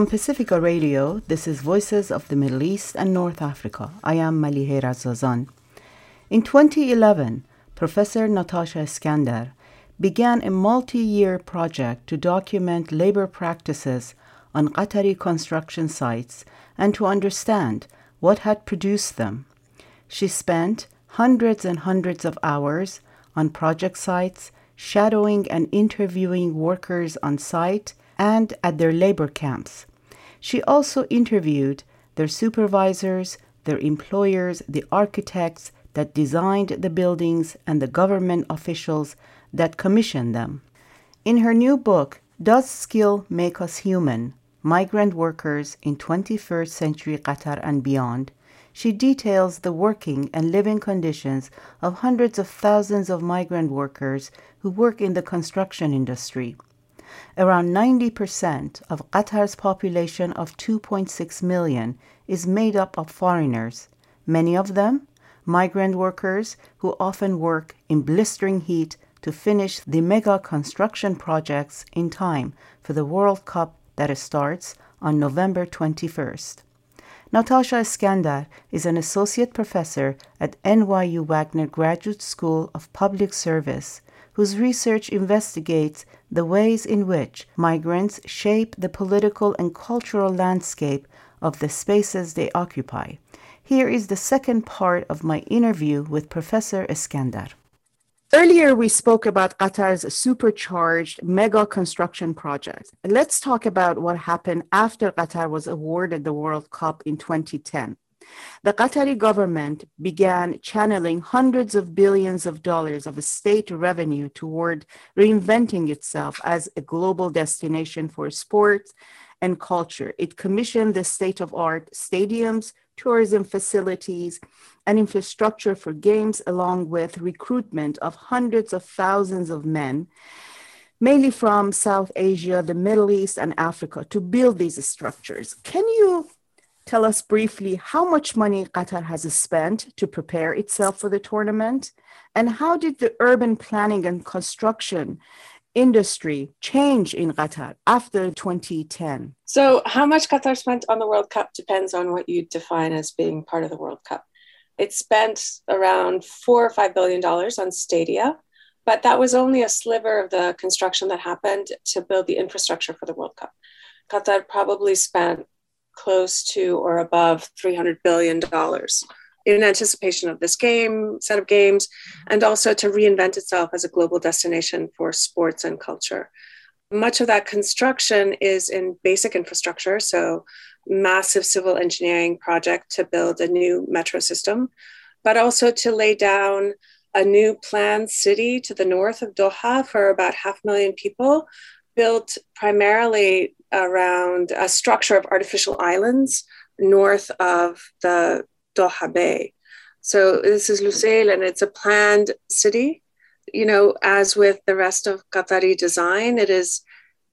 From Pacifica Radio, this is Voices of the Middle East and North Africa. I am Malihe Razazan. In 2011, Professor Natasha Iskander began a multi year project to document labor practices on Qatari construction sites and to understand what had produced them. She spent hundreds and hundreds of hours on project sites, shadowing and interviewing workers on site and at their labor camps. She also interviewed their supervisors, their employers, the architects that designed the buildings, and the government officials that commissioned them. In her new book, Does Skill Make Us Human? Migrant Workers in 21st Century Qatar and Beyond, she details the working and living conditions of hundreds of thousands of migrant workers who work in the construction industry. Around 90% of Qatar's population of 2.6 million is made up of foreigners, many of them migrant workers who often work in blistering heat to finish the mega construction projects in time for the World Cup that starts on November 21st. Natasha Iskander is an associate professor at NYU Wagner Graduate School of Public Service whose research investigates the ways in which migrants shape the political and cultural landscape of the spaces they occupy. Here is the second part of my interview with Professor Iskander. Earlier, we spoke about Qatar's supercharged mega construction project. Let's talk about what happened after Qatar was awarded the World Cup in 2010 the Qatari government began channeling hundreds of billions of dollars of state revenue toward reinventing itself as a global destination for sports and culture. It commissioned the state of art stadiums, tourism facilities, and infrastructure for games, along with recruitment of hundreds of thousands of men, mainly from South Asia, the Middle East, and Africa, to build these structures. Can you tell us briefly how much money Qatar has spent to prepare itself for the tournament? And how did the urban planning and construction industry change in Qatar after 2010? So, how much Qatar spent on the World Cup depends on what you define as being part of the World Cup. It spent around four or five billion dollars on stadia, but that was only a sliver of the construction that happened to build the infrastructure for the World Cup. Qatar probably spent close to or above $300 billion in anticipation of this game, set of games, and also to reinvent itself as a global destination for sports and culture. Much of that construction is in basic infrastructure, so massive civil engineering project to build a new metro system, but also to lay down a new planned city to the north of Doha for about half a million people, built primarily around a structure of artificial islands north of the Doha Bay. So this is Lusail, and it's a planned city. You know, as with the rest of Qatari design, it is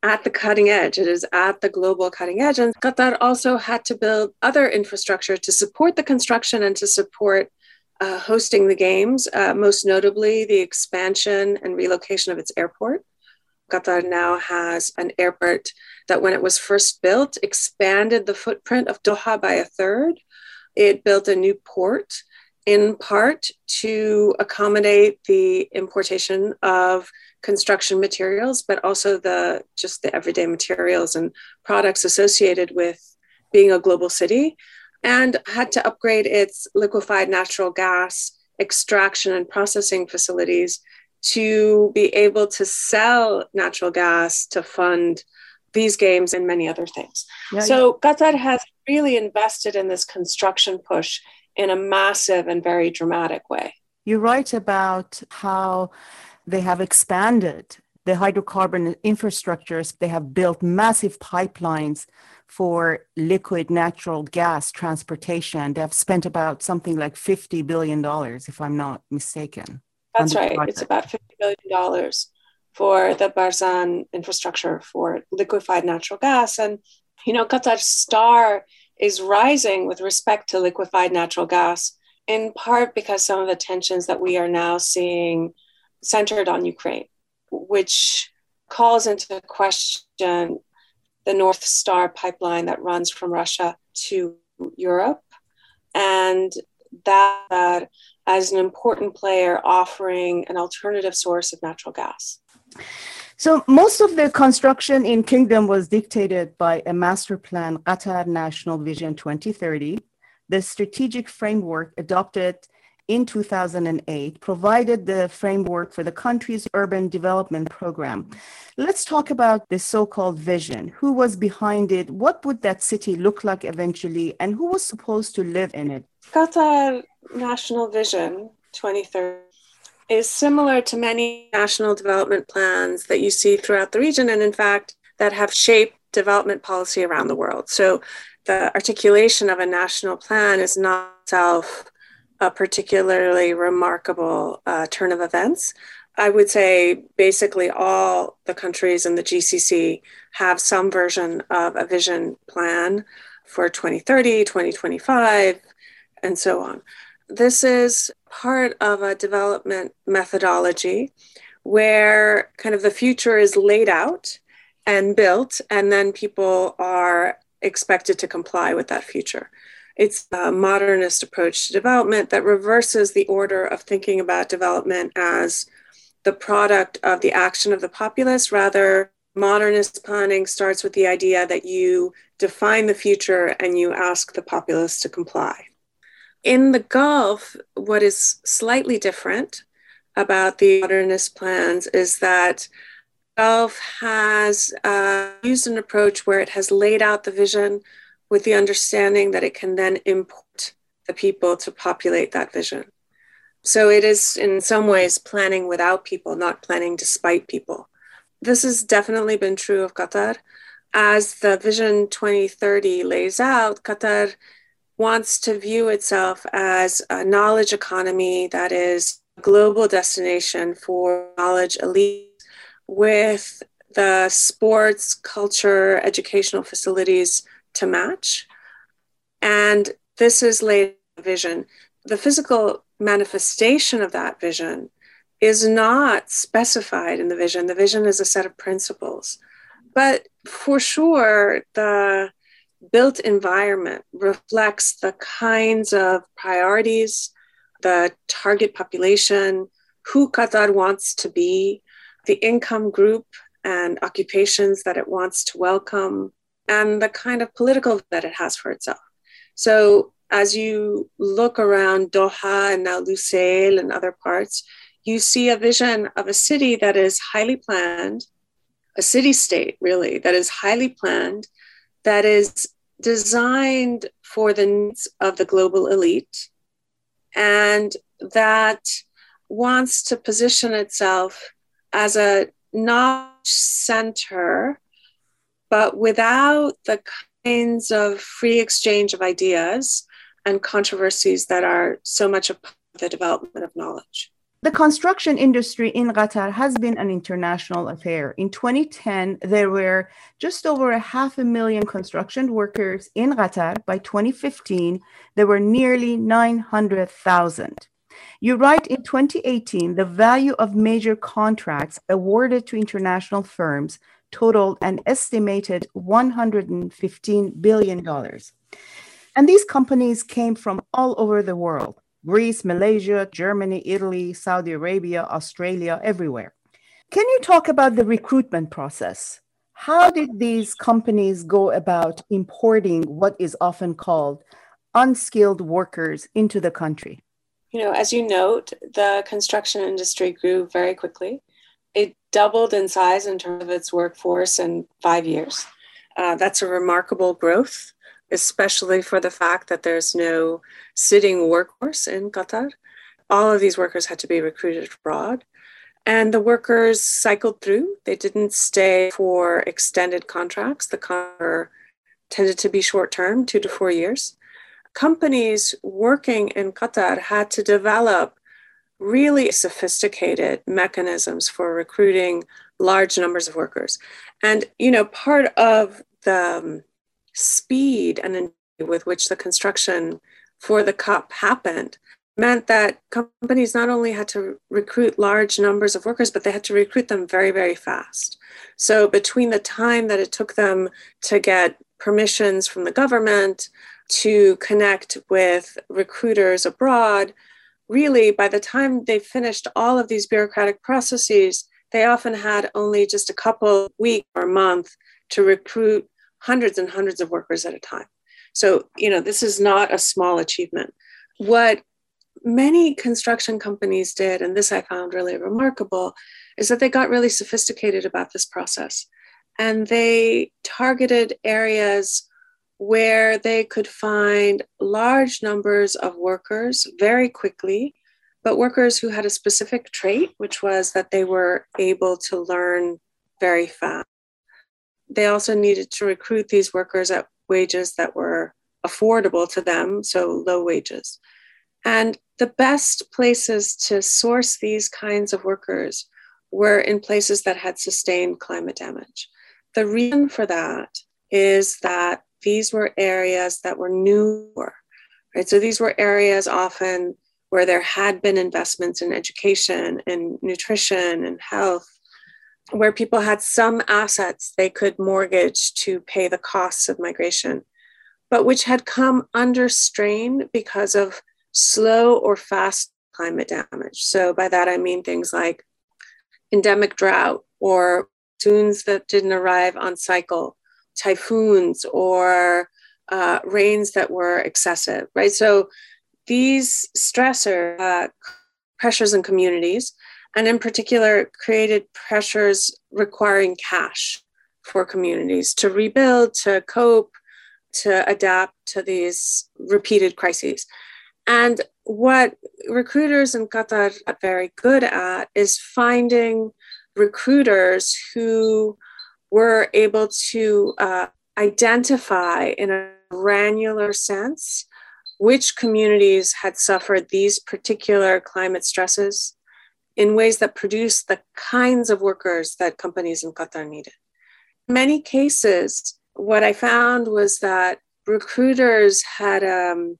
at the cutting edge. It is at the global cutting edge. And Qatar also had to build other infrastructure to support the construction and to support uh, hosting the games, uh, most notably the expansion and relocation of its airport. Qatar now has an airport that, when it was first built, expanded the footprint of Doha by a third. It built a new port in part to accommodate the importation of construction materials, but also the just the everyday materials and products associated with being a global city, and had to upgrade its liquefied natural gas extraction and processing facilities to be able to sell natural gas to fund these games and many other things. Yeah, so yeah. Qatar has really invested in this construction push in a massive and very dramatic way. You write about how they have expanded the hydrocarbon infrastructures. They have built massive pipelines for liquid natural gas transportation. They have spent about something like $50 billion, if I'm not mistaken. That's right. Project. It's about $50 billion for the Barzan infrastructure for liquefied natural gas. And, you know, Qatar's star is rising with respect to liquefied natural gas, in part because some of the tensions that we are now seeing centered on Ukraine, which calls into question the North Star pipeline that runs from Russia to Europe. And that as an important player offering an alternative source of natural gas. So most of the construction in Kingdom was dictated by a master plan, Qatar National Vision 2030. The strategic framework adopted in 2008 provided the framework for the country's urban development program. Let's talk about the so called vision. Who was behind it? What would that city look like eventually? And who was supposed to live in it? Qatar National Vision 2030 is similar to many national development plans that you see throughout the region, and in fact, that have shaped development policy around the world. So, the articulation of a national plan is not itself a particularly remarkable uh, turn of events. I would say basically all the countries in the GCC have some version of a vision plan for 2030, 2025, and so on. This is part of a development methodology where kind of the future is laid out and built, and then people are expected to comply with that future. It's a modernist approach to development that reverses the order of thinking about development as the product of the action of the populace. Rather, modernist planning starts with the idea that you define the future and you ask the populace to comply. In the Gulf, what is slightly different about the modernist plans is that Gulf has uh, used an approach where it has laid out the vision with the understanding that it can then import the people to populate that vision. So it is, in some ways, planning without people, not planning despite people. This has definitely been true of Qatar. As the Vision 2030 lays out, Qatar wants to view itself as a knowledge economy that is a global destination for knowledge elite with the sports, culture, educational facilities to match. And this is laid vision. The physical manifestation of that vision is not specified in the vision. The vision is a set of principles. But for sure, the built environment reflects the kinds of priorities, the target population, who Qatar wants to be, the income group and occupations that it wants to welcome, and the kind of political that it has for itself. So as you look around Doha and now Lusail and other parts, you see a vision of a city that is highly planned, a city state really, that is highly planned, that is designed for the needs of the global elite, and that wants to position itself as a knowledge center but without the kinds of free exchange of ideas and controversies that are so much a part of the development of knowledge. The construction industry in Qatar has been an international affair. In 2010, there were just over a half a million construction workers in Qatar. By 2015, there were nearly 900,000. You write in 2018, the value of major contracts awarded to international firms totaled an estimated $115 billion. And these companies came from all over the world Greece, Malaysia, Germany, Italy, Saudi Arabia, Australia, everywhere. Can you talk about the recruitment process? How did these companies go about importing what is often called unskilled workers into the country? You know, as you note, the construction industry grew very quickly. It doubled in size in terms of its workforce in five years. Uh, that's a remarkable growth, especially for the fact that there's no sitting workforce in Qatar. All of these workers had to be recruited abroad. And the workers cycled through. They didn't stay for extended contracts. The contract tended to be short term, two to four years. Companies working in Qatar had to develop really sophisticated mechanisms for recruiting large numbers of workers. And, you know, part of the um, speed and with which the construction for the COP happened meant that companies not only had to recruit large numbers of workers, but they had to recruit them very, very fast. So, between the time that it took them to get permissions from the government to connect with recruiters abroad, really, by the time they finished all of these bureaucratic processes, they often had only just a couple week or month to recruit hundreds and hundreds of workers at a time. So, you know, this is not a small achievement. What many construction companies did, and this I found really remarkable, is that they got really sophisticated about this process. And they targeted areas where they could find large numbers of workers very quickly, but workers who had a specific trait, which was that they were able to learn very fast. They also needed to recruit these workers at wages that were affordable to them, so low wages. And the best places to source these kinds of workers were in places that had sustained climate damage. The reason for that is that these were areas that were newer, right? So these were areas often where there had been investments in education and nutrition and health, where people had some assets they could mortgage to pay the costs of migration, but which had come under strain because of slow or fast climate damage. So by that I mean things like endemic drought or monsoons that didn't arrive on cycle, typhoons or uh, rains that were excessive, right? So these stressor uh, pressures in communities, and in particular, created pressures requiring cash for communities to rebuild, to cope, to adapt to these repeated crises. And what recruiters in Qatar are very good at is finding recruiters who were able to uh, identify in a granular sense which communities had suffered these particular climate stresses in ways that produced the kinds of workers that companies in Qatar needed. In many cases, what I found was that recruiters had um,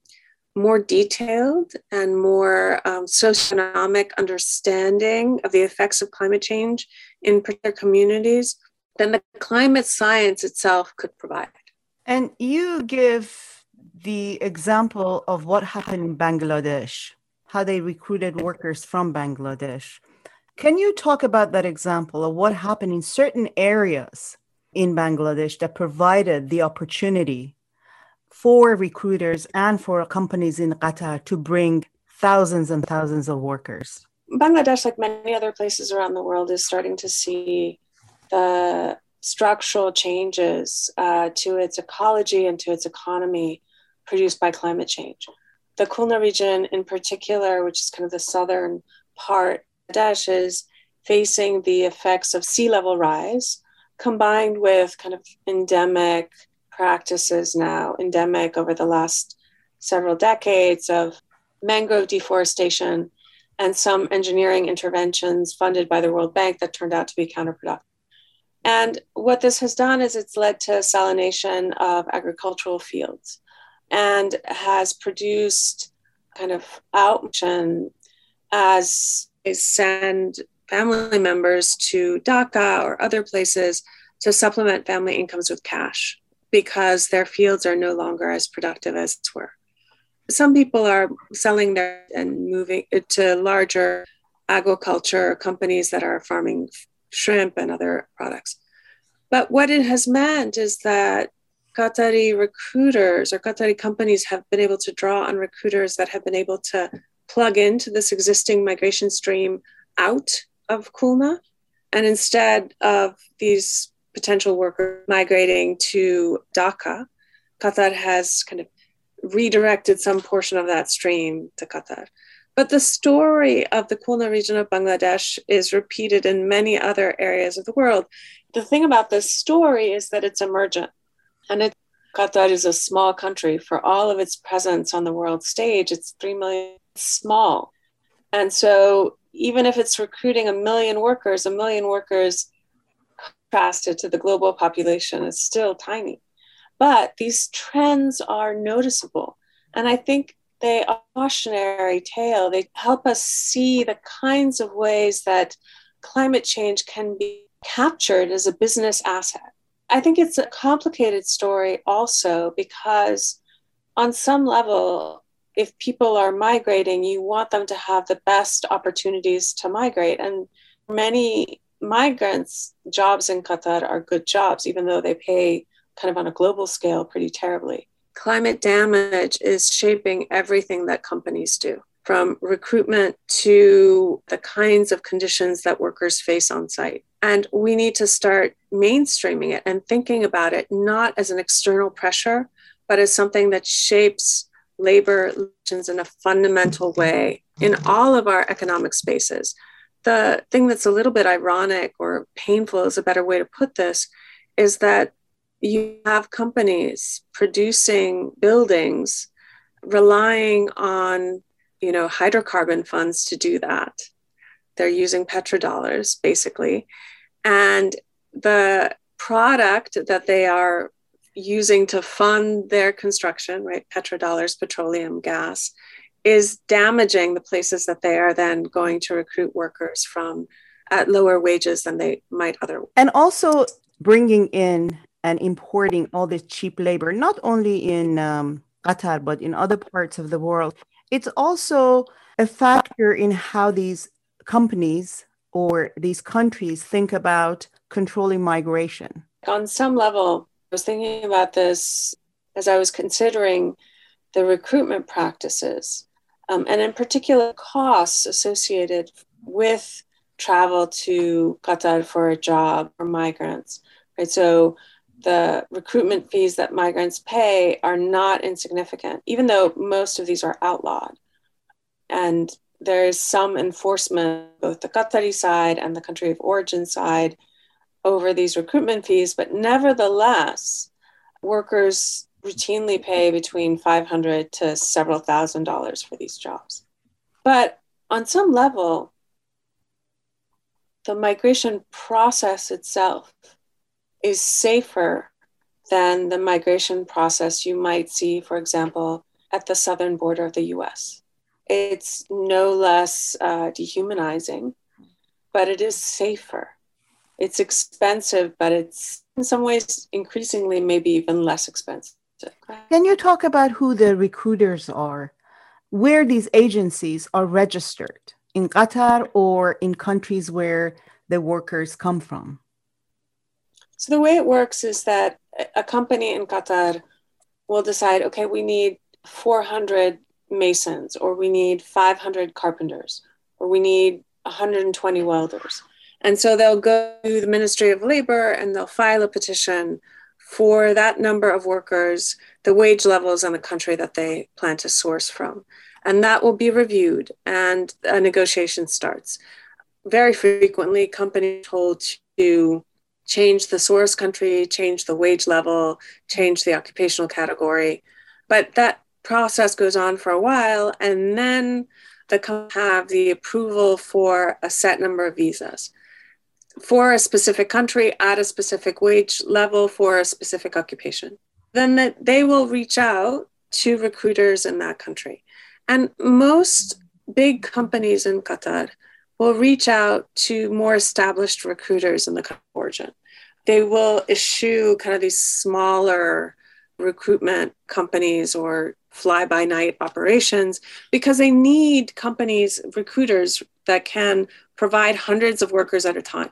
more detailed and more um, socioeconomic understanding of the effects of climate change in particular communities than the climate science itself could provide. And you give the example of what happened in Bangladesh, how they recruited workers from Bangladesh. Can you talk about that example of what happened in certain areas in Bangladesh that provided the opportunity for recruiters and for companies in Qatar to bring thousands and thousands of workers? Bangladesh, like many other places around the world, is starting to see the structural changes uh, to its ecology and to its economy produced by climate change. The Khulna region, in particular, which is kind of the southern part of Bangladesh, is facing the effects of sea level rise combined with kind of endemic practices now endemic over the last several decades of mangrove deforestation and some engineering interventions funded by the World Bank that turned out to be counterproductive. And what this has done is it's led to salination of agricultural fields and has produced kind of outmission as they send family members to Dhaka or other places to supplement family incomes with cash because their fields are no longer as productive as it were. Some people are selling their and moving it to larger agriculture companies that are farming shrimp and other products. But what it has meant is that Qatari recruiters or Qatari companies have been able to draw on recruiters that have been able to plug into this existing migration stream out of Khulna. And instead of these potential workers migrating to Dhaka, Qatar has kind of redirected some portion of that stream to Qatar. But the story of the Khulna region of Bangladesh is repeated in many other areas of the world. The thing about this story is that it's emergent. And it, Qatar is a small country. For all of its presence on the world stage, it's 3 million small. And so even if it's recruiting a million workers, a million workers contrasted to the global population is still tiny. But these trends are noticeable. And I think they are cautionary tale. They help us see the kinds of ways that climate change can be captured as a business asset. I think it's a complicated story also because, on some level, if people are migrating, you want them to have the best opportunities to migrate. And many migrants' jobs in Qatar are good jobs, even though they pay kind of on a global scale pretty terribly. Climate damage is shaping everything that companies do, from recruitment to the kinds of conditions that workers face on site. And we need to start mainstreaming it and thinking about it not as an external pressure, but as something that shapes labor relations in a fundamental way in all of our economic spaces. The thing that's a little bit ironic or painful is a better way to put this is that you have companies producing buildings relying on you know hydrocarbon funds to do that. They're using petrodollars basically. And the product that they are using to fund their construction right petrodollars petroleum gas is damaging the places that they are then going to recruit workers from at lower wages than they might otherwise. And also bringing in and importing all this cheap labor, not only in um, Qatar, but in other parts of the world. It's also a factor in how these companies or these countries think about controlling migration. On some level, I was thinking about this as I was considering the recruitment practices, um, and in particular, costs associated with travel to Qatar for a job for migrants. Right, so the recruitment fees that migrants pay are not insignificant, even though most of these are outlawed. And there is some enforcement, both the Qatari side and the country of origin side, over these recruitment fees. But nevertheless, workers routinely pay between 500 to several thousand dollars for these jobs. But on some level, the migration process itself is safer than the migration process you might see, for example, at the southern border of the US. It's no less uh, dehumanizing, but it is safer. It's expensive, but it's in some ways increasingly maybe even less expensive. Can you talk about who the recruiters are, where these agencies are registered in Qatar or in countries where the workers come from? So the way it works is that a company in Qatar will decide, okay, we need 400 masons, or we need 500 carpenters, or we need 120 welders. And so they'll go to the Ministry of Labor and they'll file a petition for that number of workers, the wage levels in the country that they plan to source from. And that will be reviewed and a negotiation starts. Very frequently, companies told to change the source country, change the wage level, change the occupational category. But that process goes on for a while, and then the company have the approval for a set number of visas for a specific country at a specific wage level for a specific occupation. Then that they will reach out to recruiters in that country. And most big companies in Qatar will reach out to more established recruiters in the origin. They will issue kind of these smaller recruitment companies or fly by night operations because they need companies, recruiters that can provide hundreds of workers at a time.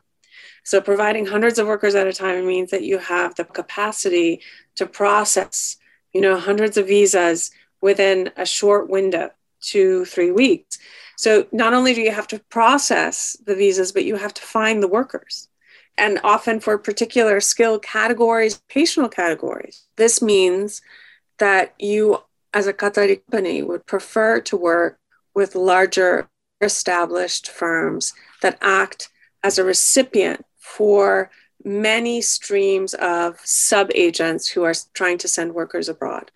So, providing hundreds of workers at a time means that you have the capacity to process, you know, hundreds of visas within a short window, two, three weeks. So not only do you have to process the visas, but you have to find the workers. And often for particular skill categories, patient categories. This means that you, as a Qatari company, would prefer to work with larger established firms that act as a recipient for many streams of sub agents who are trying to send workers abroad.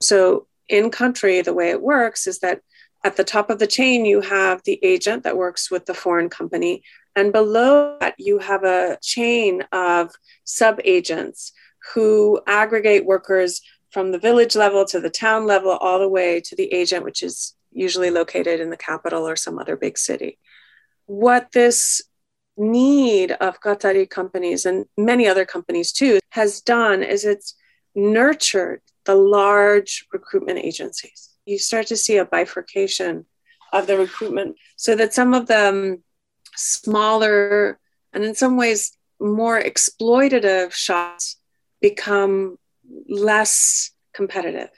So, in country, the way it works is that at the top of the chain, you have the agent that works with the foreign company. And below that, you have a chain of sub agents who aggregate workers from the village level to the town level, all the way to the agent, which is usually located in the capital or some other big city. What this need of Qatari companies and many other companies too has done is it's nurtured the large recruitment agencies. You start to see a bifurcation of the recruitment so that some of them smaller and in some ways more exploitative shops become less competitive.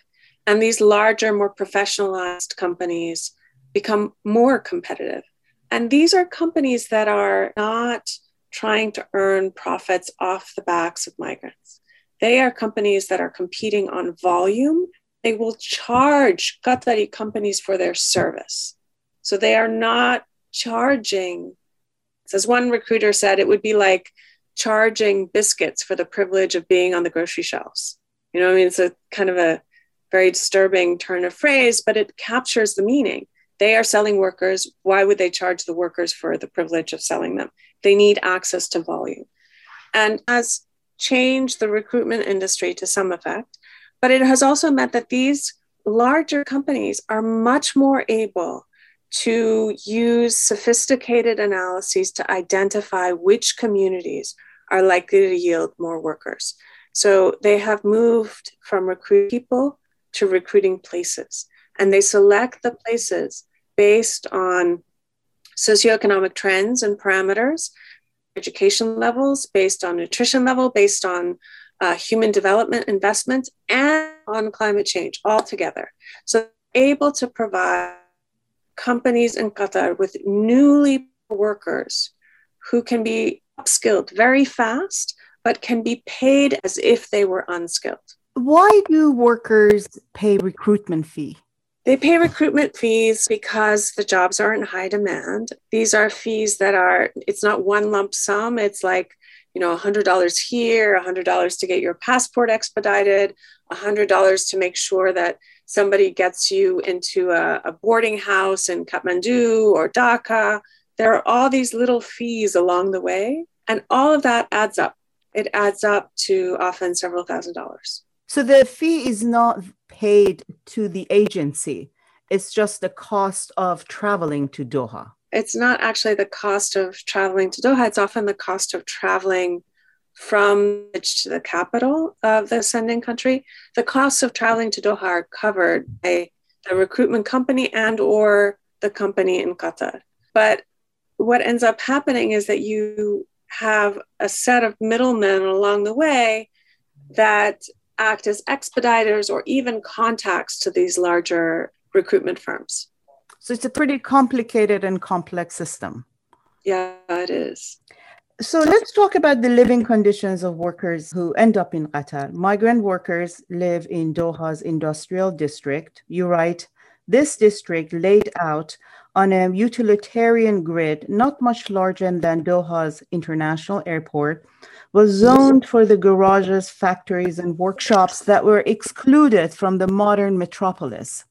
And these larger, more professionalized companies become more competitive. And these are companies that are not trying to earn profits off the backs of migrants. They are companies that are competing on volume. They will charge Qatari companies for their service. So they are not charging, as one recruiter said, it would be like charging biscuits for the privilege of being on the grocery shelves. You know, I mean, it's a kind of a very disturbing turn of phrase, but it captures the meaning. They are selling workers. Why would they charge the workers for the privilege of selling them? They need access to volume. And has changed the recruitment industry to some effect, but it has also meant that these larger companies are much more able to use sophisticated analyses to identify which communities are likely to yield more workers. So they have moved from recruit people to recruiting places, and they select the places based on socioeconomic trends and parameters, education levels, based on nutrition level, based on uh, human development investments, and on climate change all together. So able to provide companies in Qatar with newly workers who can be upskilled very fast, but can be paid as if they were unskilled. Why do workers pay recruitment fee? They pay recruitment fees because the jobs are in high demand. These are fees that are, it's not one lump sum. It's like, you know, $100 here, $100 to get your passport expedited, $100 to make sure that somebody gets you into a, a boarding house in Kathmandu or Dhaka. There are all these little fees along the way, and all of that adds up. It adds up to often several thousand dollars. So the fee is not paid to the agency, it's just the cost of traveling to Doha. It's not actually the cost of traveling to Doha, it's often the cost of traveling from to the capital of the sending country, the costs of traveling to Doha are covered by the recruitment company and or the company in Qatar. But what ends up happening is that you have a set of middlemen along the way that act as expediters or even contacts to these larger recruitment firms. So it's a pretty complicated and complex system. Yeah, it is. So let's talk about the living conditions of workers who end up in Qatar. Migrant workers live in Doha's industrial district. You write, this district laid out on a utilitarian grid, not much larger than Doha's international airport, was zoned for the garages, factories, and workshops that were excluded from the modern metropolis.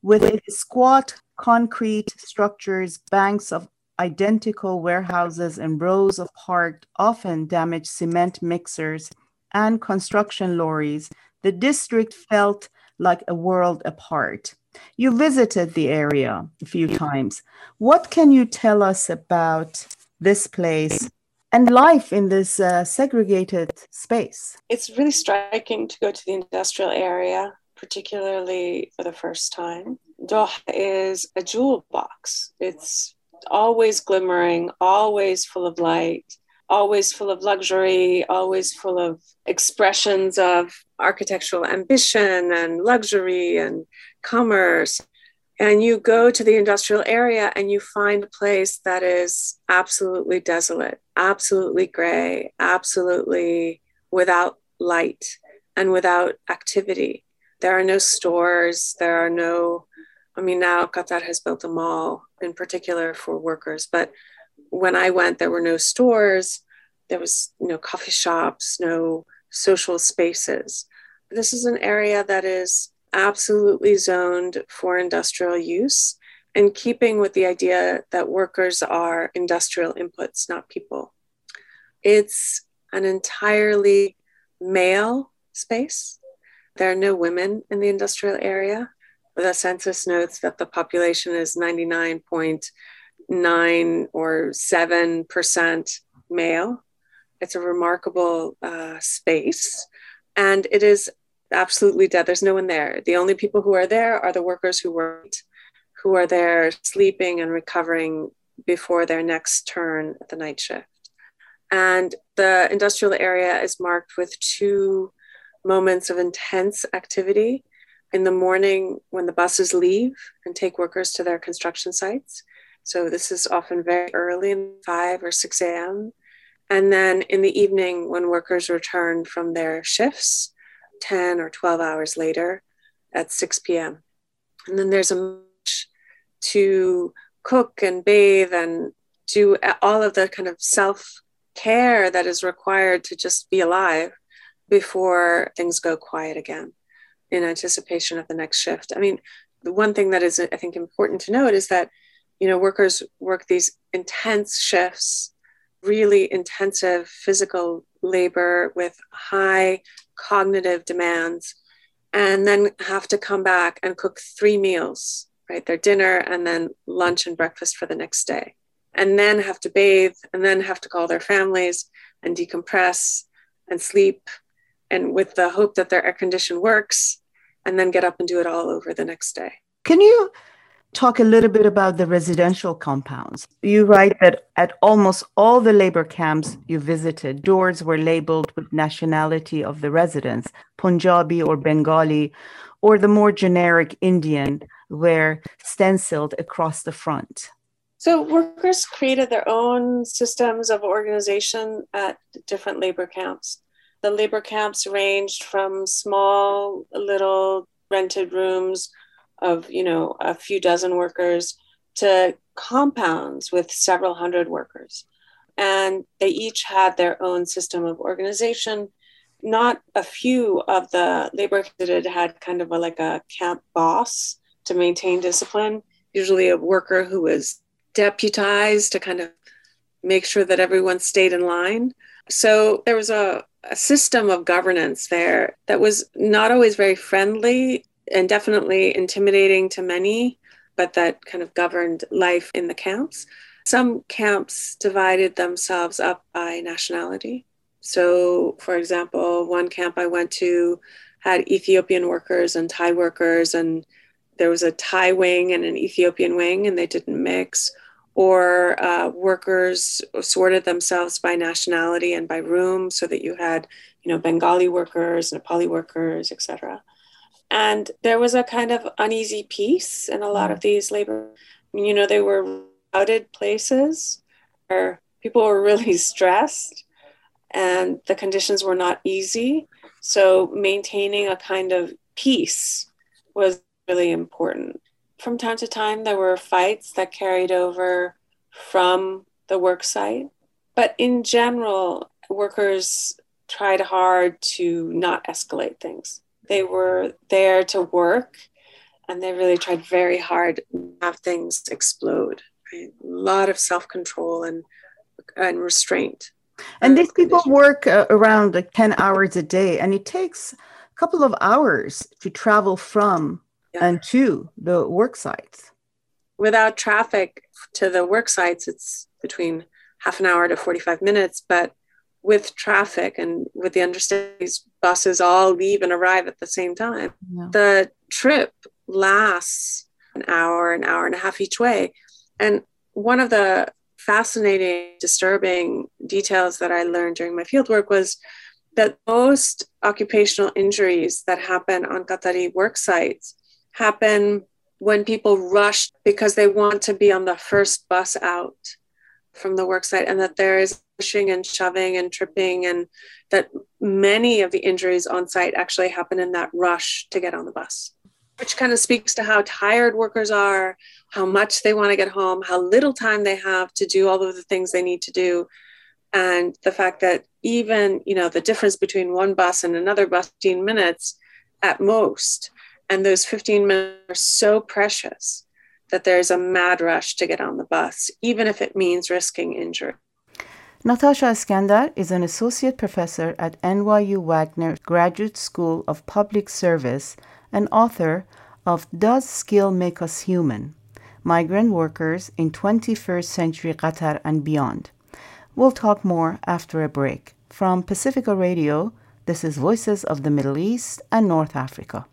With a squat concrete structures, banks of identical warehouses and rows of parked, often damaged cement mixers and construction lorries, the district felt like a world apart. You visited the area a few times. What can you tell us about this place and life in this uh, segregated space? It's really striking to go to the industrial area, particularly for the first time. Doha is a jewel box. It's always glimmering, always full of light, always full of luxury, always full of expressions of architectural ambition and luxury and commerce. And you go to the industrial area and you find a place that is absolutely desolate, absolutely gray, absolutely without light and without activity. There are no stores, there are no I mean, now Qatar has built a mall in particular for workers, but when I went, there were no stores, there was no coffee shops, no social spaces. This is an area that is absolutely zoned for industrial use in keeping with the idea that workers are industrial inputs, not people. It's an entirely male space There are no women in the industrial area. The census notes that the population is 99.9 or 7% male. It's a remarkable uh, space. And it is absolutely dead. There's no one there. The only people who are there are the workers who worked, who are there sleeping and recovering before their next turn at the night shift. And the industrial area is marked with two moments of intense activity. In the morning, when the buses leave and take workers to their construction sites. So, this is often very early in 5 or 6 a.m. And then in the evening, when workers return from their shifts, 10 or 12 hours later at 6 p.m. And then there's a much to cook and bathe and do all of the kind of self care that is required to just be alive before things go quiet again in anticipation of the next shift. I mean, the one thing that is, I think, important to note is that, you know, workers work these intense shifts, really intensive physical labor with high cognitive demands, and then have to come back and cook three meals, right? Their dinner and then lunch and breakfast for the next day, and then have to bathe and then have to call their families and decompress and sleep and with the hope that their air condition works and then get up and do it all over the next day. Can you talk a little bit about the residential compounds. You write that at almost all the labor camps you visited, doors were labeled with nationality of the residents, Punjabi or Bengali, or the more generic Indian were stenciled across the front. So workers created their own systems of organization at different labor camps. The labor camps ranged from small little rented rooms of you know a few dozen workers to compounds with several hundred workers. And they each had their own system of organization. Not a few of the labor that had kind of a, like a camp boss to maintain discipline usually a worker who was deputized to kind of make sure that everyone stayed in line. So there was a, a system of governance there that was not always very friendly and definitely intimidating to many, but that kind of governed life in the camps. Some camps divided themselves up by nationality. So, for example, one camp I went to had Ethiopian workers and Thai workers, and there was a Thai wing and an Ethiopian wing, and they didn't mix. Or uh, workers sorted themselves by nationality and by room, so that you had, you know, Bengali workers, Nepali workers, etc. And there was a kind of uneasy peace in a lot of these labor. You know, they were crowded places where people were really stressed and the conditions were not easy. So maintaining a kind of peace was really important. From time to time, there were fights that carried over from the work site. But in general, workers tried hard to not escalate things. They were there to work and they really tried very hard to have things explode. Right? A lot of self control and, and restraint. And these people work uh, around like 10 hours a day, and it takes a couple of hours to travel from yeah. and to the work sites. Without traffic to the work sites, it's between half an hour to 45 minutes, but with traffic and with the understanding these buses all leave and arrive at the same time. Yeah. The trip lasts an hour, an hour and a half each way. And one of the fascinating, disturbing details that I learned during my fieldwork was that most occupational injuries that happen on Qatari work sites happen when people rush because they want to be on the first bus out from the work site and that there is pushing and shoving and tripping and that many of the injuries on site actually happen in that rush to get on the bus which kind of speaks to how tired workers are how much they want to get home how little time they have to do all of the things they need to do. And the fact that even you know the difference between one bus and another bus 15 minutes at most and those 15 minutes are so precious that there's a mad rush to get on the bus even if it means risking injury Natasha Iskander is an associate professor at NYU Wagner Graduate School of Public Service and author of Does Skill Make Us Human? Migrant Workers in 21st Century Qatar and Beyond. We'll talk more after a break. From Pacifica Radio, this is Voices of the Middle East and North Africa.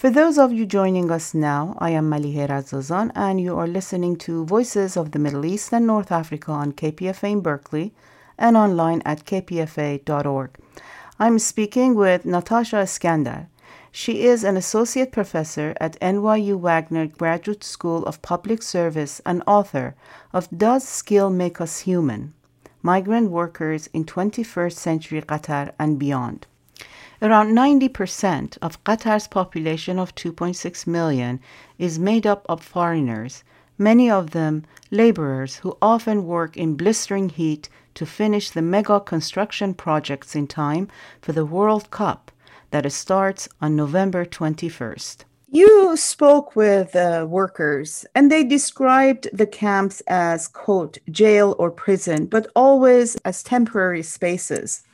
For those of you joining us now, I am Malihe Razazan, and you are listening to Voices of the Middle East and North Africa on KPFA in Berkeley and online at kpfa.org. I'm speaking with Natasha Iskander. She is an associate professor at NYU Wagner Graduate School of Public Service and author of Does Skill Make Us Human? Migrant Workers in 21st Century Qatar and Beyond. Around 90% of Qatar's population of 2.6 million is made up of foreigners, many of them laborers who often work in blistering heat to finish the mega construction projects in time for the World Cup that starts on November 21st. You spoke with uh, workers and they described the camps as, quote, jail or prison, but always as temporary spaces.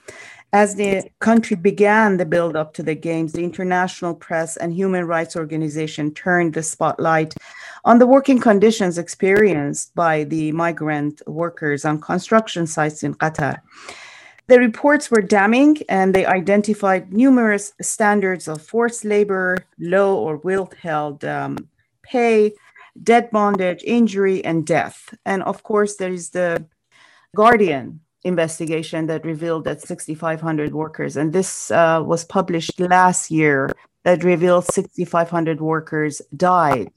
As the country began the build up to the Games, the international press and human rights organization turned the spotlight on the working conditions experienced by the migrant workers on construction sites in Qatar. The reports were damning and they identified numerous standards of forced labor, low or withheld um, pay, debt bondage, injury, and death. And of course, there is the Guardian investigation that revealed that 6,500 workers, and this uh, was published last year, that revealed 6,500 workers died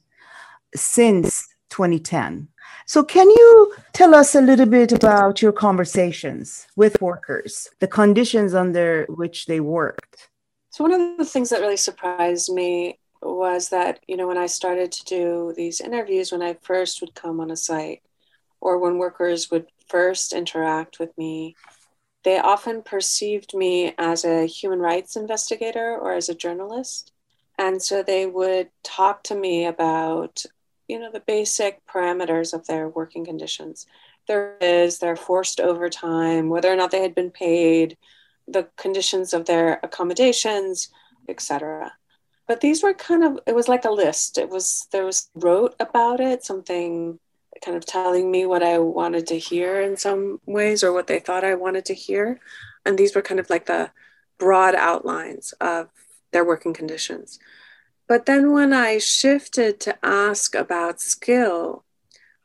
since 2010. So, can you tell us a little bit about your conversations with workers, the conditions under which they worked? So, one of the things that really surprised me was that, you know, when I started to do these interviews, when I first would come on a site, or when workers would first interact with me, they often perceived me as a human rights investigator or as a journalist. And so they would talk to me about, you know, the basic parameters of their working conditions. There is their forced overtime, whether or not they had been paid, the conditions of their accommodations, etc. But these were kind of it was like a list. It was there was wrote about it, something kind of telling me what I wanted to hear in some ways or what they thought I wanted to hear. And these were kind of like the broad outlines of their working conditions. But then when I shifted to ask about skill,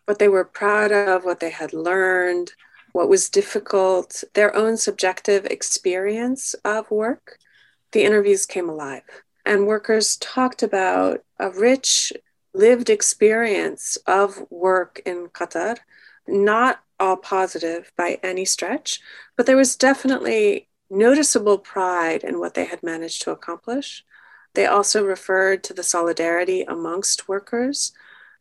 what they were proud of, what they had learned, what was difficult, their own subjective experience of work, the interviews came alive. And workers talked about a rich lived experience of work in Qatar, not all positive by any stretch, but there was definitely noticeable pride in what they had managed to accomplish. They also referred to the solidarity amongst workers.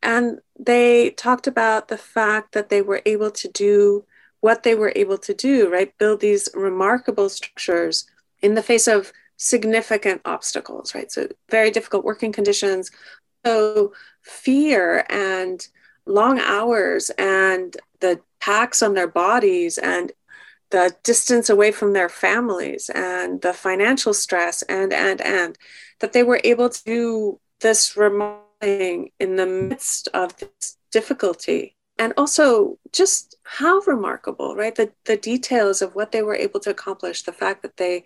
And they talked about the fact that they were able to do what they were able to do, right? Build these remarkable structures in the face of significant obstacles, right? So, very difficult working conditions, so fear and long hours and the tax on their bodies and the distance away from their families and the financial stress and and and that they were able to do this remote thing in the midst of this difficulty. And also just how remarkable right? The, the details of what they were able to accomplish the fact that they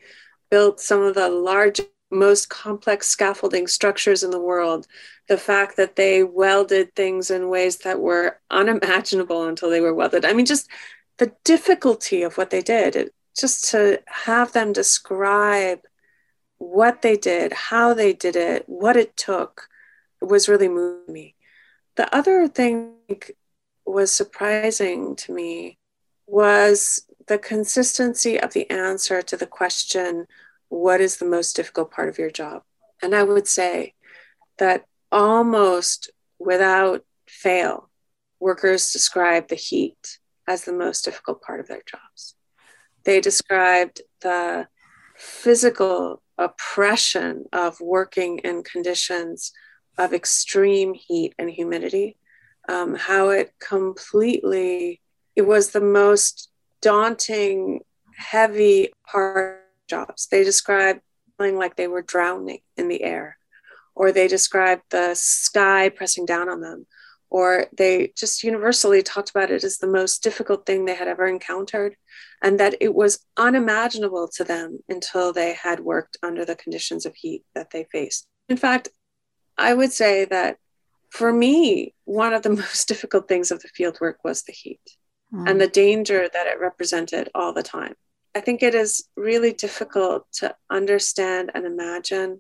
built some of the largest, most complex scaffolding structures in the world. The fact that they welded things in ways that were unimaginable until they were welded. I mean, just the difficulty of what they did, it, just to have them describe what they did, how they did it, what it took, was really moving me. The other thing was surprising to me was the consistency of the answer to the question, What is the most difficult part of your job? And I would say that almost without fail, workers describe the heat as the most difficult part of their jobs. They described the physical oppression of working in conditions of extreme heat and humidity, um, how it completely, it was the most daunting, heavy part jobs. They described feeling like they were drowning in the air, or they described the sky pressing down on them, or they just universally talked about it as the most difficult thing they had ever encountered, and that it was unimaginable to them until they had worked under the conditions of heat that they faced. In fact, I would say that for me, one of the most difficult things of the field work was the heat mm. and the danger that it represented all the time. I think it is really difficult to understand and imagine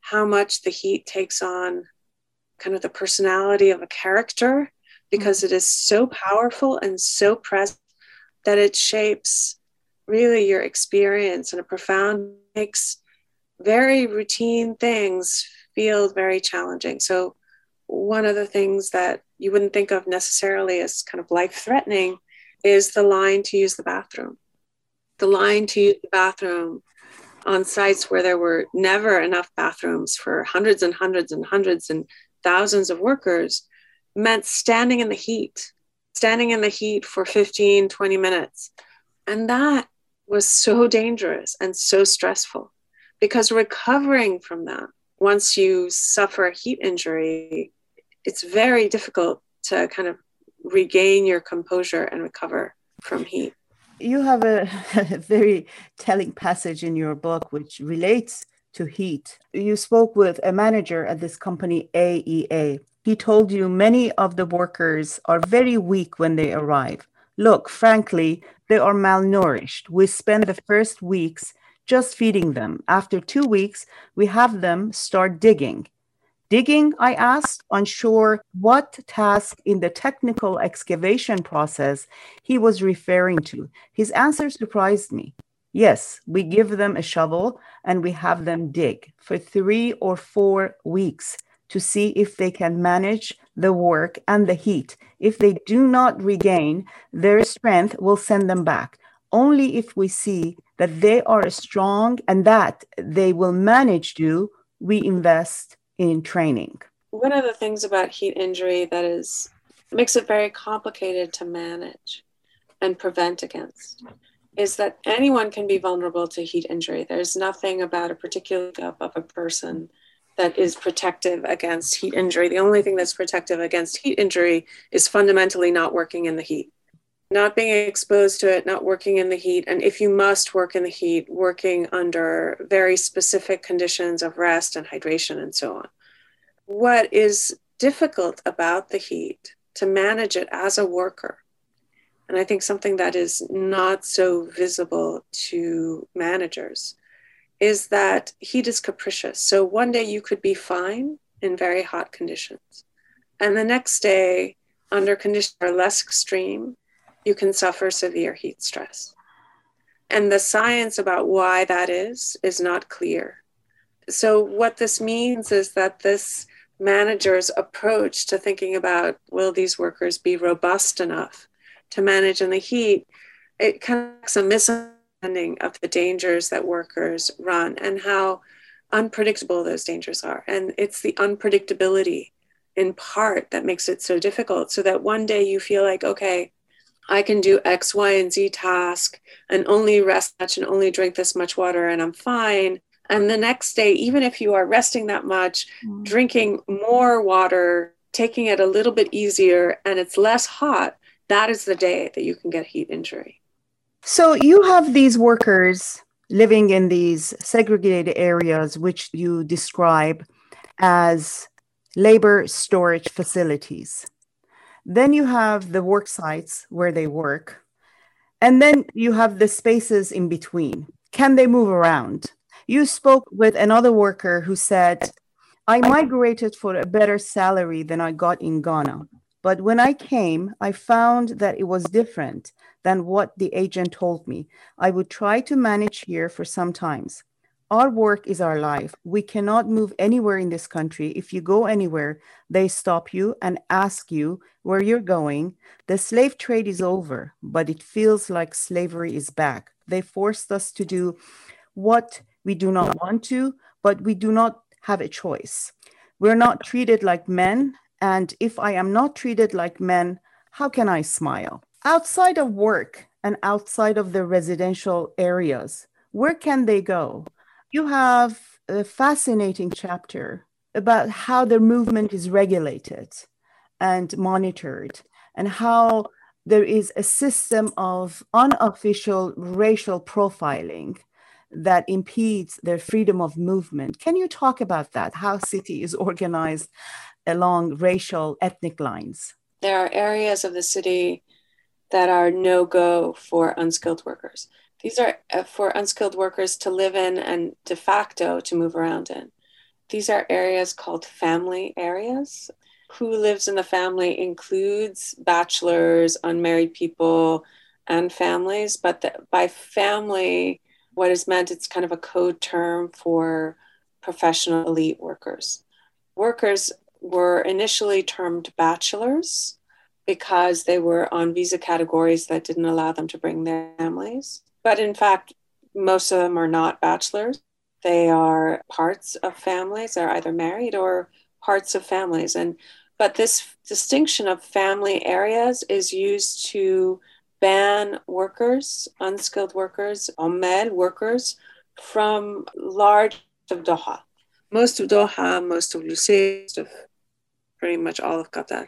how much the heat takes on kind of the personality of a character because it is so powerful and so present that it shapes really your experience in a profound makes very routine things feel very challenging. So, one of the things that you wouldn't think of necessarily as kind of life threatening is the line to use the bathroom. The line to use the bathroom on sites where there were never enough bathrooms for hundreds and hundreds and hundreds and thousands of workers meant standing in the heat, standing in the heat for 15, 20 minutes. And that was so dangerous and so stressful because recovering from that once you suffer a heat injury, it's very difficult to kind of regain your composure and recover from heat. You have a, a very telling passage in your book which relates to heat. You spoke with a manager at this company, AEA. He told you many of the workers are very weak when they arrive. Look, frankly, they are malnourished. We spend the first weeks just feeding them. After two weeks, we have them start digging. Digging, I asked, unsure what task in the technical excavation process he was referring to. His answer surprised me. Yes, we give them a shovel and we have them dig for three or four weeks to see if they can manage the work and the heat. If they do not regain their strength, we'll send them back. Only if we see that they are strong and that they will manage to, we invest in training. One of the things about heat injury that is makes it very complicated to manage and prevent against is that anyone can be vulnerable to heat injury. There's nothing about a particular of a person that is protective against heat injury. The only thing that's protective against heat injury is fundamentally not working in the heat not being exposed to it, not working in the heat, and if you must work in the heat, working under very specific conditions of rest and hydration and so on. What is difficult about the heat to manage it as a worker, and I think something that is not so visible to managers, is that heat is capricious. So one day you could be fine in very hot conditions, and the next day, under conditions are less extreme, you can suffer severe heat stress. And the science about why that is is not clear. So, what this means is that this manager's approach to thinking about will these workers be robust enough to manage in the heat, it kind of a misunderstanding of the dangers that workers run and how unpredictable those dangers are. And it's the unpredictability in part that makes it so difficult. So that one day you feel like, okay, I can do X, Y, and Z task and only rest much and only drink this much water and I'm fine. And the next day, even if you are resting that much, mm. drinking more water, taking it a little bit easier, and it's less hot, that is the day that you can get heat injury. So you have these workers living in these segregated areas, which you describe as labor storage facilities. Then you have the work sites where they work. And then you have the spaces in between. Can they move around? You spoke with another worker who said, I migrated for a better salary than I got in Ghana. But when I came, I found that it was different than what the agent told me. I would try to manage here for some times. Our work is our life. We cannot move anywhere in this country. If you go anywhere, they stop you and ask you where you're going. The slave trade is over, but it feels like slavery is back. They forced us to do what we do not want to, but we do not have a choice. We're not treated like men. And if I am not treated like men, how can I smile? Outside of work and outside of the residential areas, where can they go? You have a fascinating chapter about how the movement is regulated and monitored, and how there is a system of unofficial racial profiling that impedes their freedom of movement. Can you talk about that? How city is organized along racial ethnic lines? There are areas of the city that are no go for unskilled workers. These are uh, for unskilled workers to live in and de facto to move around in. These are areas called family areas. Who lives in the family includes bachelors, unmarried people, and families. But the, by family, what is meant, it's kind of a code term for professional elite workers. Workers were initially termed bachelors because they were on visa categories that didn't allow them to bring their families. But in fact, most of them are not bachelors. They are parts of families, they're either married or parts of families. And but this distinction of family areas is used to ban workers, unskilled workers, Omed workers from large of Doha. Most of Doha, most of Lusail, most of pretty much all of Qatar.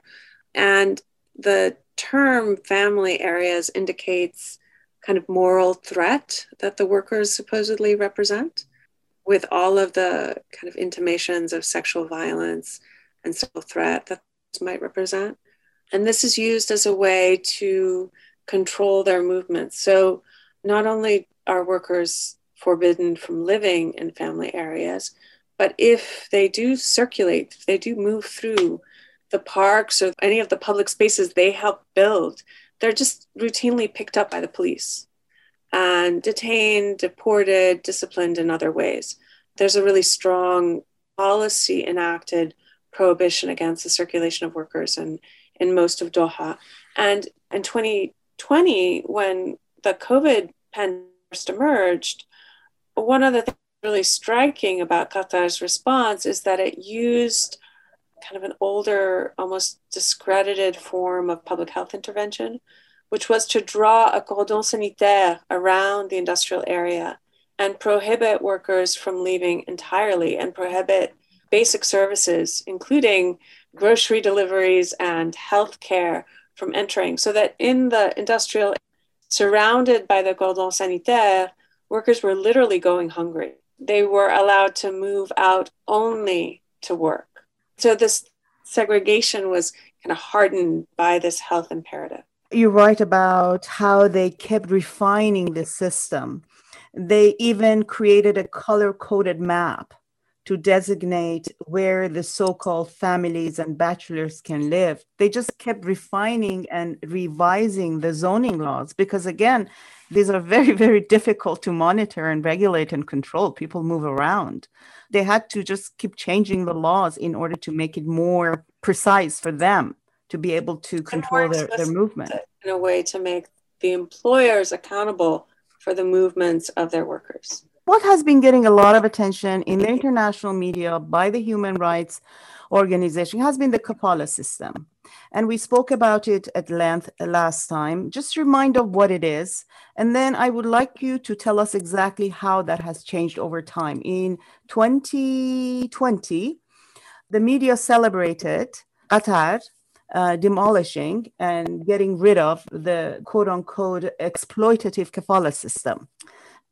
And the term family areas indicates kind of moral threat that the workers supposedly represent, with all of the kind of intimations of sexual violence and sexual threat that might represent. And this is used as a way to control their movements. So not only are workers forbidden from living in family areas, but if they do circulate, if they do move through the parks or any of the public spaces they help build, they're just routinely picked up by the police and detained, deported, disciplined in other ways. There's a really strong policy enacted prohibition against the circulation of workers in, in most of Doha. And in 2020, when the COVID pandemic first emerged, one of the things really striking about Qatar's response is that it used kind of an older, almost discredited form of public health intervention, which was to draw a cordon sanitaire around the industrial area and prohibit workers from leaving entirely and prohibit basic services, including grocery deliveries and health care, from entering. So that in the industrial, surrounded by the cordon sanitaire, workers were literally going hungry. They were allowed to move out only to work. So this segregation was kind of hardened by this health imperative. You write about how they kept refining the system. They even created a color coded map to designate where the so called families and bachelors can live. They just kept refining and revising the zoning laws because, again, these are very, very difficult to monitor and regulate and control. People move around. They had to just keep changing the laws in order to make it more precise for them to be able to control their, their movement. In a way to make the employers accountable for the movements of their workers. What has been getting a lot of attention in the international media by the human rights organization has been the kafala system. And we spoke about it at length last time. Just remind of what it is. And then I would like you to tell us exactly how that has changed over time. In 2020, the media celebrated Qatar uh, demolishing and getting rid of the quote unquote exploitative kafala system.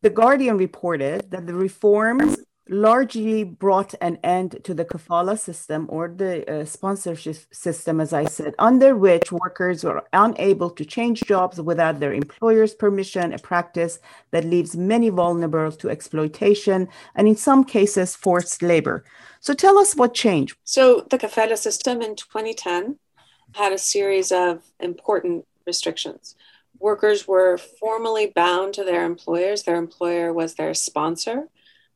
The Guardian reported that the reforms largely brought an end to the kafala system or the uh, sponsorship system, as I said, under which workers were unable to change jobs without their employer's permission, a practice that leaves many vulnerable to exploitation and, in some cases, forced labor. So, tell us what changed. So, the kafala system in 2010 had a series of important restrictions. Workers were formally bound to their employers, their employer was their sponsor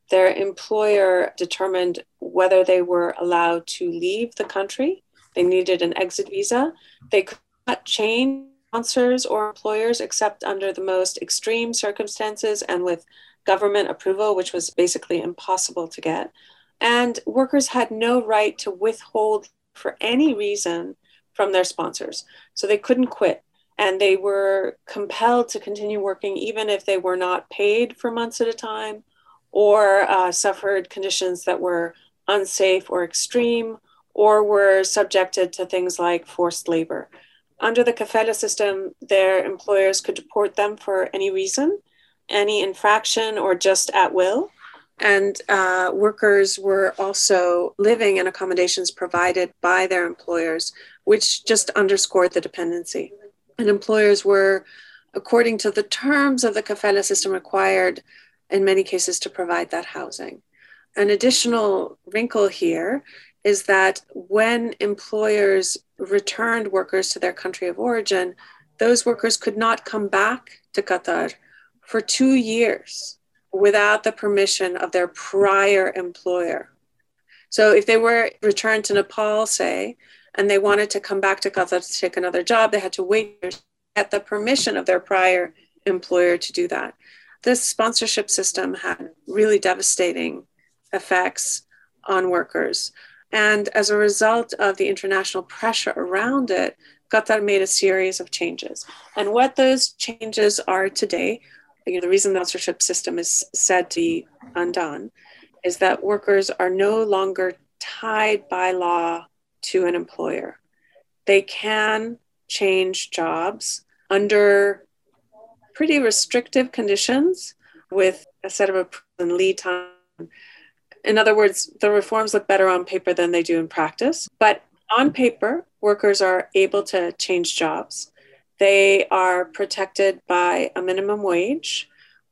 their employer determined whether they were allowed to leave the country. They needed an exit visa. They could not change sponsors or employers except under the most extreme circumstances and with government approval, which was basically impossible to get. And workers had no right to withhold for any reason from their sponsors. So they couldn't quit. And they were compelled to continue working even if they were not paid for months at a time or uh, suffered conditions that were unsafe or extreme, or were subjected to things like forced labor. Under the kafala system, their employers could deport them for any reason, any infraction, or just at will. And uh, workers were also living in accommodations provided by their employers, which just underscored the dependency. And employers were, according to the terms of the kafala system, required in many cases to provide that housing. An additional wrinkle here is that when employers returned workers to their country of origin, those workers could not come back to Qatar for two years without the permission of their prior employer. So if they were returned to Nepal, say, and they wanted to come back to Qatar to take another job, they had to wait to get the permission of their prior employer to do that this sponsorship system had really devastating effects on workers. And as a result of the international pressure around it, Qatar made a series of changes. And what those changes are today, you know, the reason the sponsorship system is said to be undone is that workers are no longer tied by law to an employer. They can change jobs under pretty restrictive conditions with a set of a lead time. In other words, the reforms look better on paper than they do in practice. But on paper, workers are able to change jobs. They are protected by a minimum wage,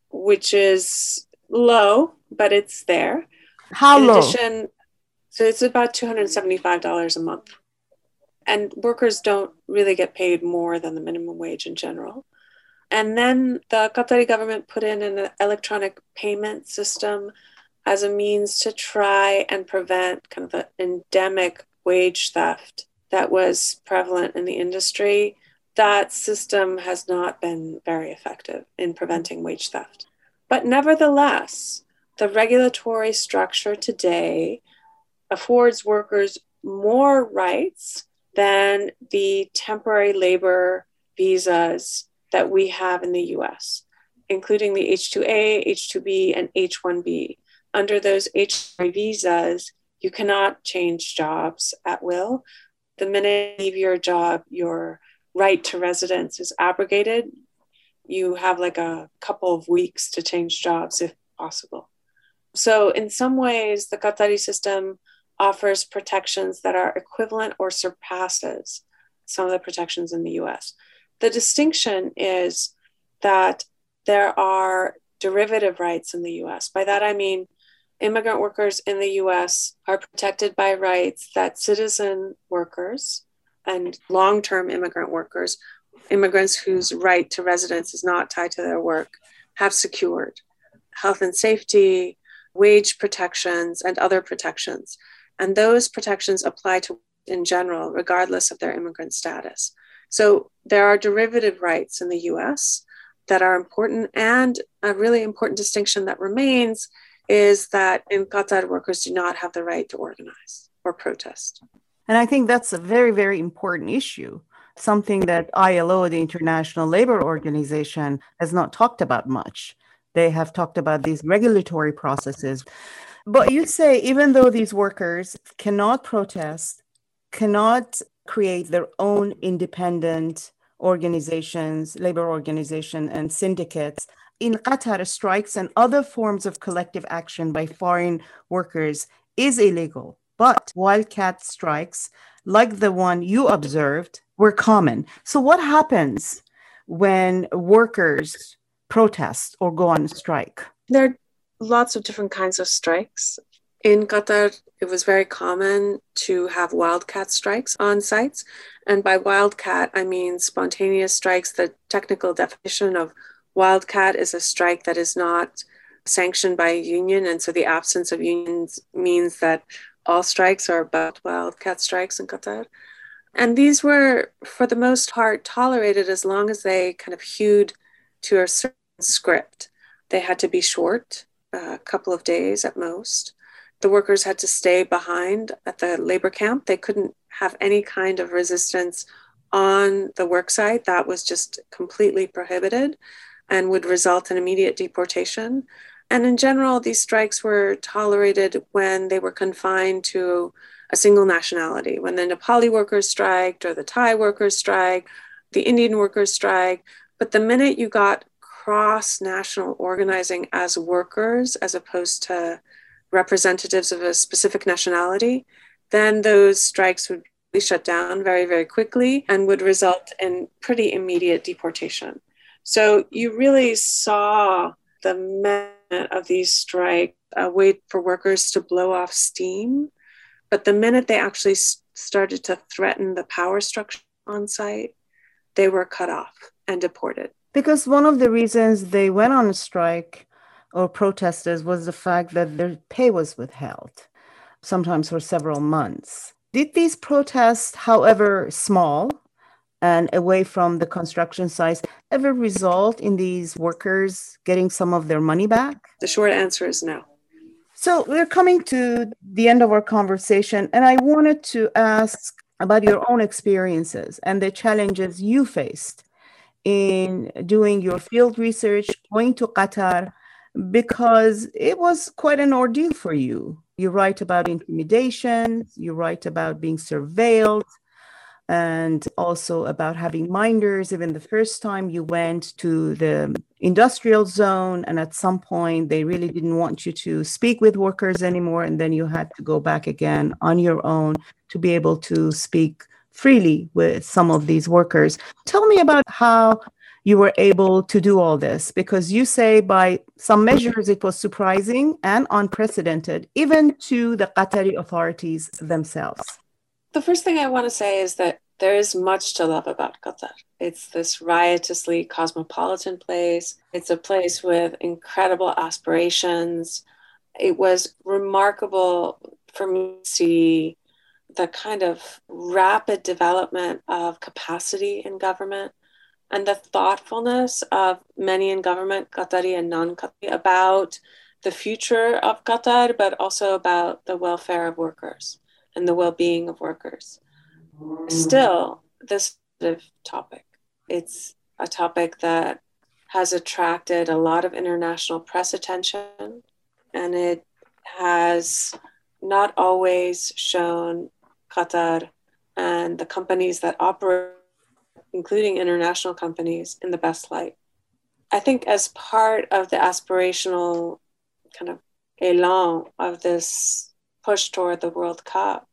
which is low, but it's there. How in low? Addition, so it's about $275 a month. And workers don't really get paid more than the minimum wage in general. And then the Qatari government put in an electronic payment system as a means to try and prevent kind of the endemic wage theft that was prevalent in the industry. That system has not been very effective in preventing wage theft. But nevertheless, the regulatory structure today affords workers more rights than the temporary labor visas that we have in the US, including the H2A, H2B, and H1B. Under those H1 visas, you cannot change jobs at will. The minute you leave your job, your right to residence is abrogated. You have like a couple of weeks to change jobs if possible. So, in some ways, the Qatari system offers protections that are equivalent or surpasses some of the protections in the US. The distinction is that there are derivative rights in the US. By that I mean immigrant workers in the US are protected by rights that citizen workers and long term immigrant workers, immigrants whose right to residence is not tied to their work, have secured health and safety, wage protections, and other protections. And those protections apply to in general, regardless of their immigrant status. So there are derivative rights in the US that are important. And a really important distinction that remains is that in Qatar, workers do not have the right to organize or protest. And I think that's a very, very important issue, something that ILO, the International Labor Organization, has not talked about much. They have talked about these regulatory processes. But you say, even though these workers cannot protest, cannot create their own independent organizations, labor organization, and syndicates. in Qatar, strikes and other forms of collective action by foreign workers is illegal, but wildcat strikes, like the one you observed, were common. So, what happens when workers protest or go on strike? There are lots of different kinds of strikes. In Qatar, it was very common to have wildcat strikes on sites. And by wildcat, I mean spontaneous strikes. The technical definition of wildcat is a strike that is not sanctioned by a union. And so the absence of unions means that all strikes are but wildcat strikes in Qatar. And these were, for the most part, tolerated as long as they kind of hewed to a certain script. They had to be short, uh, a couple of days at most. The workers had to stay behind at the labor camp. They couldn't have any kind of resistance on the worksite. That was just completely prohibited and would result in immediate deportation. And in general, these strikes were tolerated when they were confined to a single nationality. When the Nepali workers striked, or the Thai workers strike, the Indian workers strike. But the minute you got cross national organizing as workers, as opposed to representatives of a specific nationality, then those strikes would be shut down very, very quickly and would result in pretty immediate deportation. So you really saw the minute of these strikes, a way for workers to blow off steam. But the minute they actually started to threaten the power structure on site, they were cut off and deported. Because one of the reasons they went on a strike or protesters was the fact that their pay was withheld, sometimes for several months. Did these protests, however small and away from the construction sites, ever result in these workers getting some of their money back? The short answer is no. So we're coming to the end of our conversation, and I wanted to ask about your own experiences and the challenges you faced in doing your field research, going to Qatar, because it was quite an ordeal for you. You write about intimidation, you write about being surveilled, and also about having minders. Even the first time you went to the industrial zone, and at some point they really didn't want you to speak with workers anymore, and then you had to go back again on your own to be able to speak freely with some of these workers. Tell me about how you were able to do all this because you say by some measures it was surprising and unprecedented, even to the Qatari authorities themselves. The first thing I want to say is that there is much to love about Qatar. It's this riotously cosmopolitan place. It's a place with incredible aspirations. It was remarkable for me to see the kind of rapid development of capacity in government and the thoughtfulness of many in government, Qatari and non Qatari, about the future of Qatar, but also about the welfare of workers and the well being of workers. Still, this topic, it's a topic that has attracted a lot of international press attention and it has not always shown Qatar and the companies that operate including international companies, in the best light. I think as part of the aspirational kind of elan of this push toward the World Cup,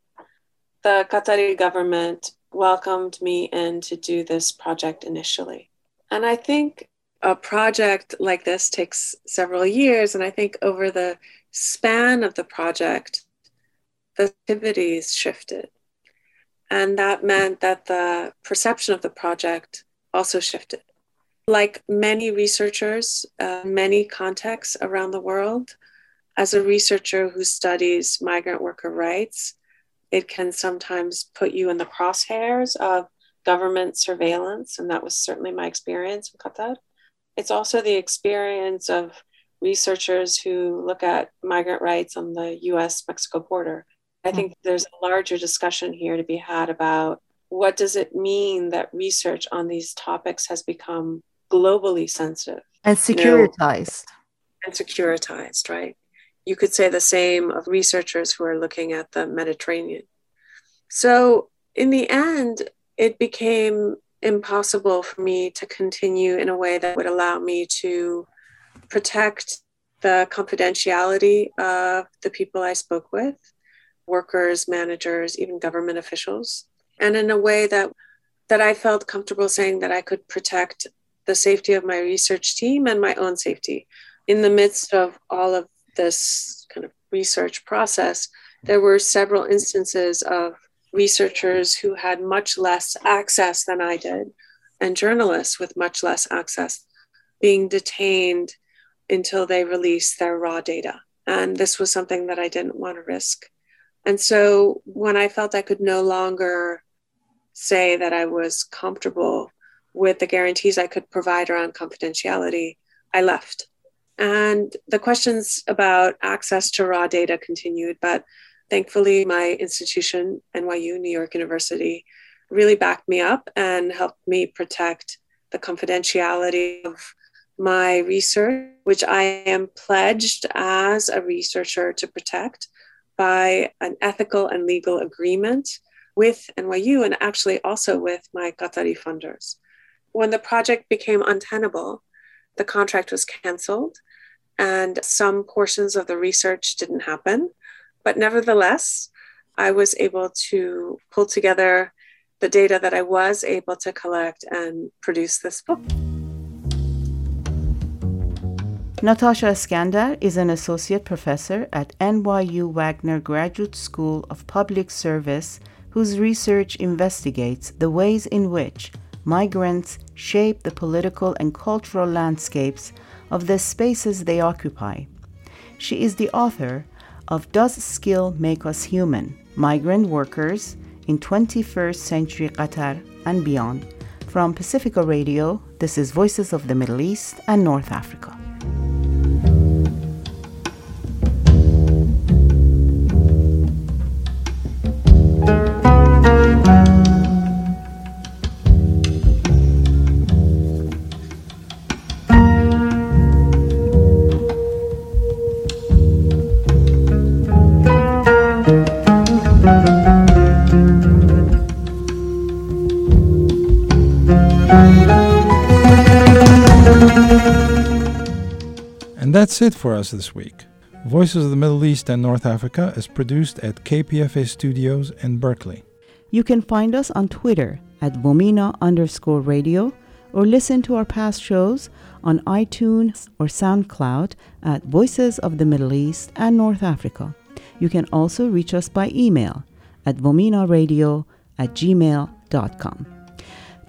the Qatari government welcomed me in to do this project initially. And I think a project like this takes several years. And I think over the span of the project, the activities shifted. And that meant that the perception of the project also shifted. Like many researchers, uh, many contexts around the world, as a researcher who studies migrant worker rights, it can sometimes put you in the crosshairs of government surveillance. And that was certainly my experience in Qatar. It's also the experience of researchers who look at migrant rights on the US Mexico border I think there's a larger discussion here to be had about what does it mean that research on these topics has become globally sensitive and securitized. You know, and securitized, right? You could say the same of researchers who are looking at the Mediterranean. So, in the end, it became impossible for me to continue in a way that would allow me to protect the confidentiality of the people I spoke with, workers, managers, even government officials, and in a way that that I felt comfortable saying that I could protect the safety of my research team and my own safety. In the midst of all of this kind of research process, there were several instances of researchers who had much less access than I did, and journalists with much less access being detained until they released their raw data. And this was something that I didn't want to risk. And so when I felt I could no longer say that I was comfortable with the guarantees I could provide around confidentiality, I left. And the questions about access to raw data continued, but thankfully, my institution, NYU, New York University, really backed me up and helped me protect the confidentiality of my research, which I am pledged as a researcher to protect by an ethical and legal agreement with NYU and actually also with my Qatari funders. When the project became untenable, the contract was canceled and some portions of the research didn't happen. But nevertheless, I was able to pull together the data that I was able to collect and produce this book. Natasha Iskander is an associate professor at NYU Wagner Graduate School of Public Service, whose research investigates the ways in which migrants shape the political and cultural landscapes of the spaces they occupy. She is the author of Does Skill Make Us Human? Migrant Workers in 21st Century Qatar and Beyond. From Pacifica Radio, this is Voices of the Middle East and North Africa. That's it for us this week. Voices of the Middle East and North Africa is produced at KPFA Studios in Berkeley. You can find us on Twitter at Vomena underscore radio or listen to our past shows on iTunes or SoundCloud at Voices of the Middle East and North Africa. You can also reach us by email at vomenaradio at gmail.com.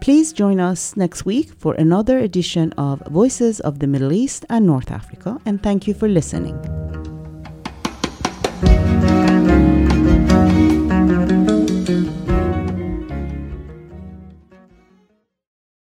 Please join us next week for another edition of Voices of the Middle East and North Africa, and thank you for listening.